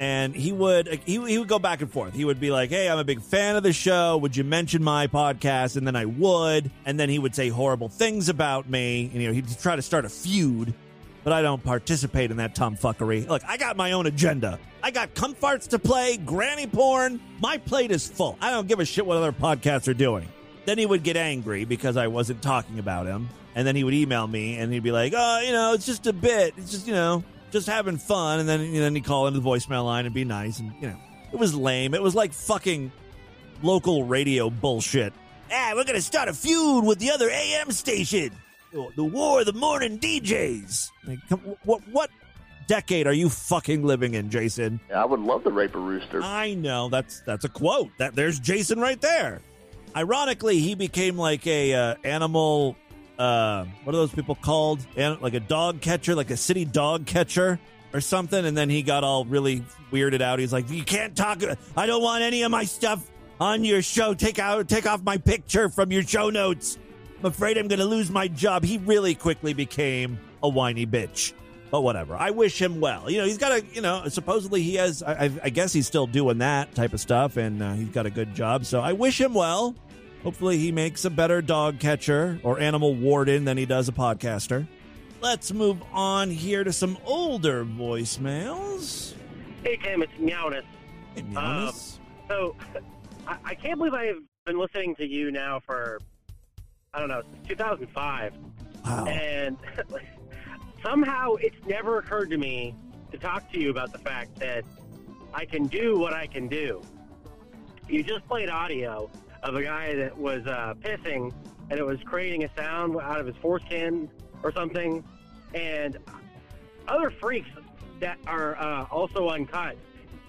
and he would he, he would go back and forth. He would be like, "Hey, I'm a big fan of the show. Would you mention my podcast?" And then I would, and then he would say horrible things about me. And, you know, he'd try to start a feud but I don't participate in that tomfuckery. Look, I got my own agenda. I got comfarts to play, granny porn. My plate is full. I don't give a shit what other podcasts are doing. Then he would get angry because I wasn't talking about him. And then he would email me and he'd be like, oh, you know, it's just a bit. It's just, you know, just having fun. And then, and then he'd call into the voicemail line and be nice. And, you know, it was lame. It was like fucking local radio bullshit. Ah, we're going to start a feud with the other AM station. The war of the morning DJs. Like, what what decade are you fucking living in, Jason? I would love to rape a rooster. I know that's that's a quote. That there's Jason right there. Ironically, he became like a uh, animal. Uh, what are those people called? An- like a dog catcher, like a city dog catcher or something. And then he got all really weirded out. He's like, "You can't talk. I don't want any of my stuff on your show. Take out, take off my picture from your show notes. I'm afraid I'm going to lose my job." He really quickly became a whiny bitch. But whatever. I wish him well. You know, he's got a, you know, supposedly he has, I, I- I guess he's still doing that type of stuff and uh, he's got a good job. So I wish him well. Hopefully he makes a better dog catcher or animal warden than he does a podcaster. Let's move on here to some older voicemails. Hey, Tim, it's Meowness. Hey, Um, so, [laughs] I, I can't believe I've been listening to you now for, I don't know, 2005. Wow. And [laughs] somehow it's never occurred to me to talk to you about the fact that I can do what I can do. You just played audio of a guy that was uh, pissing and it was creating a sound out of his foreskin or something. And other freaks that are uh, also uncut.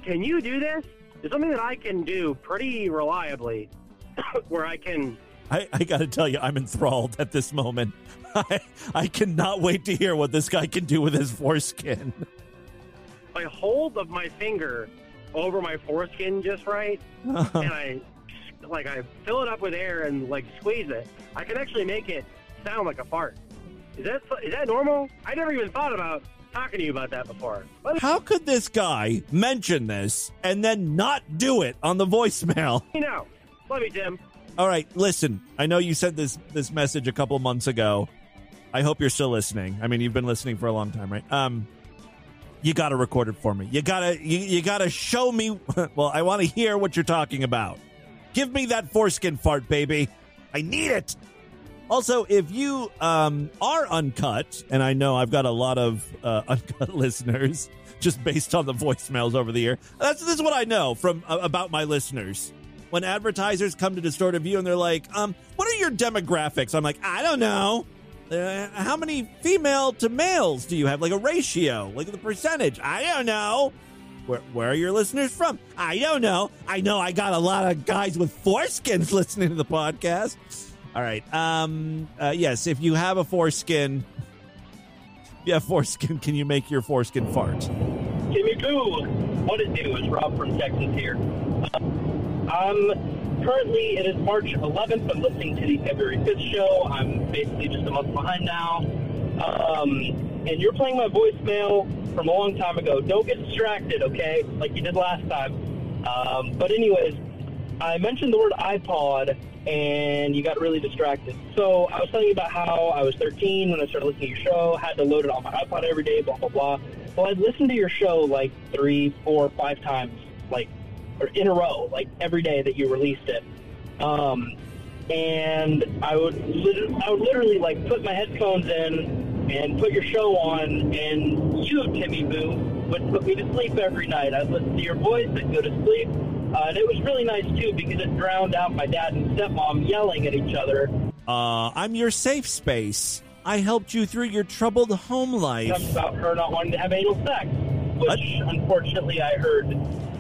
Can you do this? There's something that I can do pretty reliably [coughs] where I can I, I got to tell you, I'm enthralled at this moment. [laughs] I, I cannot wait to hear what this guy can do with his foreskin. I hold of my finger over my foreskin just right, [laughs] and I like I fill it up with air and like squeeze it. I can actually make it sound like a fart. Is that is that normal? I never even thought about talking to you about that before. What How could this guy mention this and then not do it on the voicemail? you know? Love you, Tim. All right, listen. I know you sent this this message a couple months ago. I hope you're still listening. I mean, you've been listening for a long time, right? Um, you got to record it for me. You gotta you, you gotta show me. [laughs] Well, I want to hear what you're talking about. Give me that foreskin fart, baby. I need it. Also, if you um, are uncut, and I know I've got a lot of uh, [laughs] uncut listeners just based on the voicemails over the year. That's this is what I know from uh, about my listeners. When advertisers come to Distorted View and they're like, um, "What are your demographics?" I'm like, "I don't know." Uh, how many female to males do you have? Like a ratio, like the percentage? I don't know. Where, where are your listeners from? I don't know. I know I got a lot of guys with foreskins [laughs] listening to the podcast. All right. Um. Uh, yes. If you have a foreskin, have foreskin. Can you make your foreskin fart? Jimmy Boo, what it do? It's Rob from Texas here. Um, currently, it is March 11th. I'm listening to the February 5th show. I'm basically just a month behind now. Um, and you're playing my voicemail from a long time ago. Don't get distracted, okay? Like you did last time. Um, but anyways, I mentioned the word iPod, and you got really distracted. So I was telling you about how I was 13 when I started listening to your show, had to load it on my iPod every day, blah, blah, blah. Well, I'd listened to your show like three, four, five times, like, in a row, like every day that you released it. Um, and I would, lit- I would literally like put my headphones in and put your show on, and you, Timmy Boo, would put me to sleep every night. I'd listen to your voice and go to sleep. Uh, and it was really nice too because it drowned out my dad and stepmom yelling at each other. Uh, I'm your safe space. I helped you through your troubled home life. About her not wanting to have anal sex, which unfortunately I heard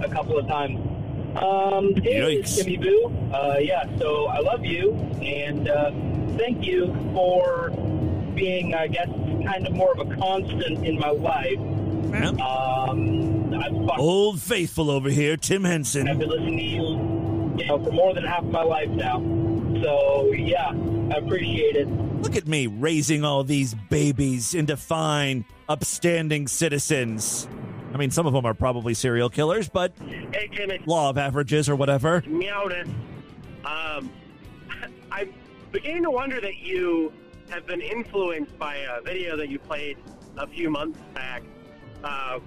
a couple of times. Um, hey, Yikes. Timmy Boo. Uh, yeah, so I love you and uh, thank you for being, I guess, kind of more of a constant in my life. Um, I've fucked Old faithful over here, Tim Henson. I've been listening to you, you know, for more than half my life now. So yeah, I appreciate it. Look at me raising all these babies into fine, upstanding citizens. I mean, some of them are probably serial killers, but Hey, law of averages or whatever. Meowness. Um, [laughs] I'm beginning to wonder that you have been influenced by a video that you played a few months back. Uh,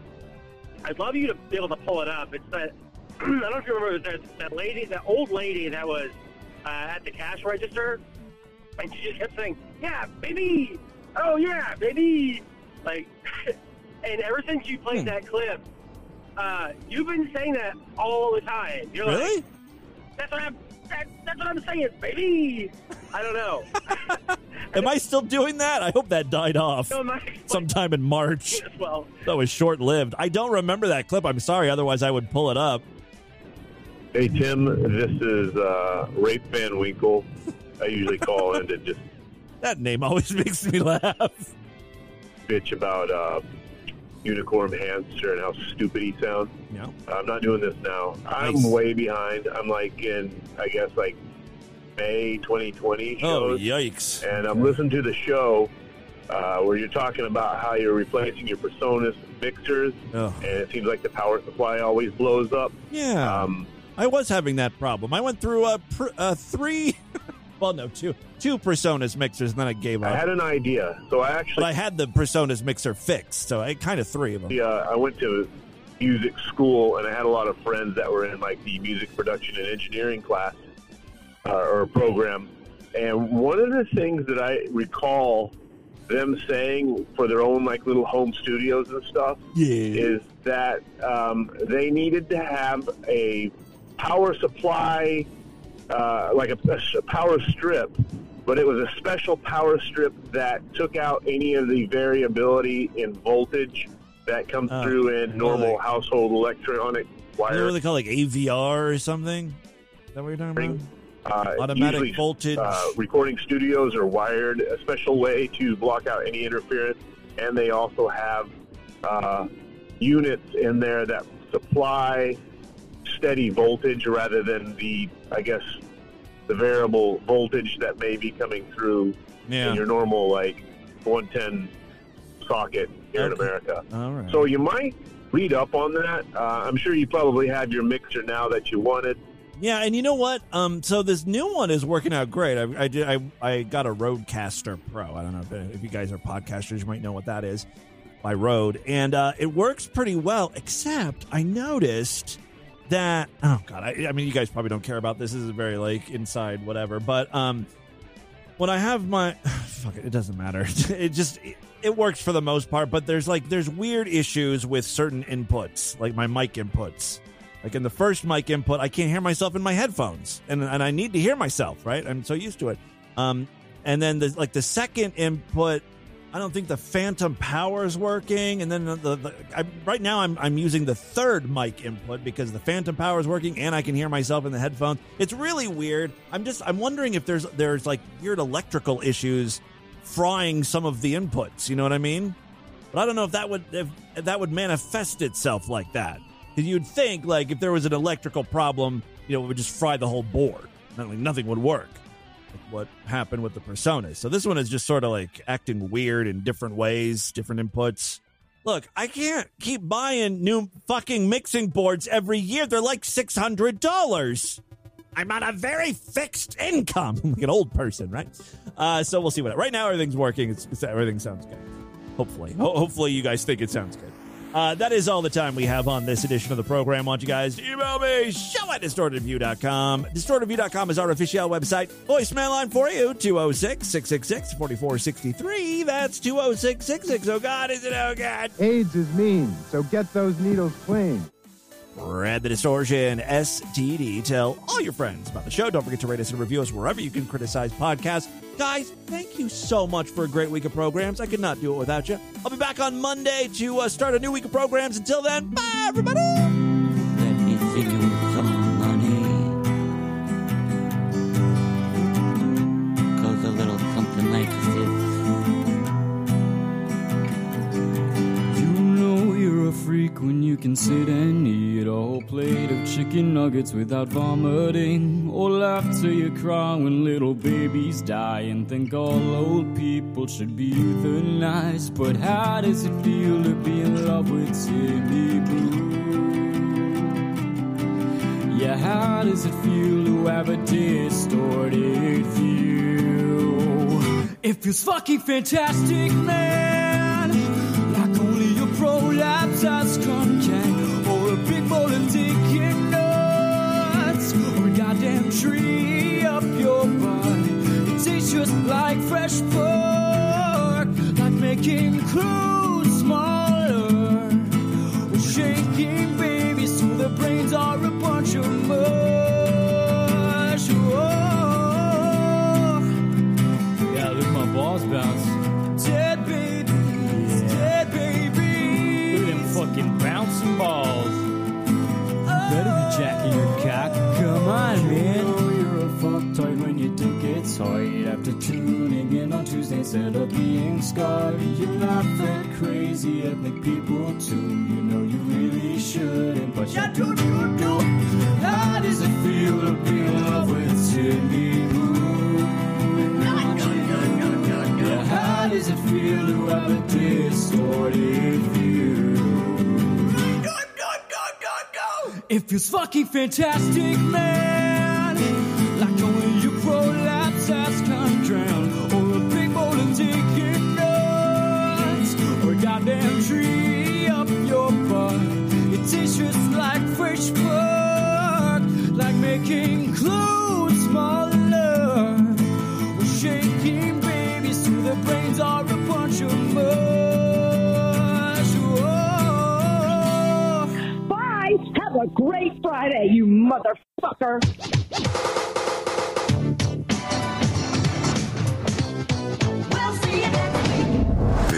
I'd love you to be able to pull it up. It's that [clears throat] I don't know if you remember that that lady, that old lady that was uh, at the cash register, and she just kept saying, "Yeah, baby, oh yeah, baby," like. [laughs] and ever since you played that clip, uh, you've been saying that all the time. You're Really? like, "That's what I'm. That, that's what I'm saying, baby." I don't know. [laughs] Am I still doing that? I hope that died off No, [laughs] sometime in March. [laughs] well, That was short lived. I don't remember that clip. I'm sorry. Otherwise, I would pull it up. Hey Tim, this is uh, Rafe Van Winkle. I usually call in to just That name always makes me laugh. bitch about uh, Unicorn Hamster and how stupid he sounds. Yeah. I'm not doing this now. I'm way behind. I'm like in, I guess, like May 2020 Oh, yikes. And I'm listening to the show, uh, where you're talking about how you're replacing your PreSonus mixers, Ugh. and it seems like the power supply always blows up. Yeah. Um, I was having that problem. I went through uh, pr- uh, three, [laughs] well, no, two, two PreSonus mixers, and then I gave up. I had an idea, so I actually but I had the PreSonus mixer fixed, so I kind of three of them. uh, I went to music school, and I had a lot of friends that were in like the music production and engineering class uh, or program. And one of the things that I recall them saying for their own like little home studios and stuff is that um, they needed to have a power supply, uh, like a power strip, but it was a special power strip that took out any of the variability in voltage that comes Oh, through in normal like- household electronic wire. what they call like AVR or something? Is that what you're talking about? Uh, Automatic usually, voltage. Uh, recording studios are wired a special way to block out any interference, and they also have uh, units in there that supply steady voltage rather than the, I guess, the variable voltage that may be coming through Yeah. in your normal like 110 socket here in America. All right. So you might read up on that. Uh, I'm sure you probably have your mixer now that you wanted. Yeah, and you know what? Um, so this new one is working out great. I, I did. I, I got a RodeCaster Pro. I don't know if, if you guys are podcasters, you might know what that is by Rode, and uh, it works pretty well. Except I noticed that. Oh God, I, I mean, you guys probably don't care about this. This is very like inside whatever. But um, when I have my [sighs] fuck it, it doesn't matter. [laughs] it just it, it works for the most part. But there's like there's weird issues with certain inputs, like my mic inputs. Like in the first mic input, I can't hear myself in my headphones, and and I need to hear myself, right? I'm so used to it. Um, and then the like the second input, I don't think the phantom power is working. And then the, the, the I, right now I'm I'm using the third mic input because the phantom power is working, and I can hear myself in the headphones. It's really weird. I'm just I'm wondering if there's there's like weird electrical issues frying some of the inputs. You know what I mean? But I don't know if that would if, if that would manifest itself like that. Because you'd think like if there was an electrical problem, you know, it would just fry the whole board. Not like nothing would work. What happened with the PreSonus. So this one is just sort of like acting weird in different ways, different inputs. Look, I can't keep buying new fucking mixing boards every year. They're like six hundred dollars. I'm on a very fixed income, [laughs] I'm like an old person, right? Uh, so we'll see what. Right now, everything's working. It's, it's everything sounds good. Hopefully, Ho- hopefully, you guys think it sounds good. Uh, that is all the time we have on this edition of the program. Want you guys to email me, show at distortedview.com. Distortedview.com is our official website. Voicemail line for you, 206 666 4463. That's 206 666. Oh, God, is it oh, God? AIDS is mean, so get those needles clean. Read the Distortion STD. Tell all your friends about the show. Don't forget to rate us and review us wherever you can criticize podcasts. Guys, thank you so much for a great week of programs. I could not do it without you. I'll be back on Monday to uh, start a new week of programs. Until then, bye, everybody. Freak when you can sit and eat a whole plate of chicken nuggets without vomiting. Or laugh till you cry when little babies die and think all old people should be euthanized. But how does it feel to be in love with Timmy Blue? Yeah, how does it feel to have a distorted view? It feels fucking fantastic, man. Come can, or a big bowl of dick nuts, or a goddamn tree up your butt. It tastes just like fresh pork, like making clothes tight after tuning in on Tuesday instead of being scarred. You laugh at crazy ethnic people too. You know you really shouldn't, but you do, do, do. How does it feel to be in love with Sydney? How does it feel to have a distorted view? It feels fucking fantastic, man. Like going goddamn tree up your butt. It tastes just like fresh fuck, like making clothes smaller, or shaking babies till their brains are a bunch of mush. Bye. Have a great Friday, you motherfucker.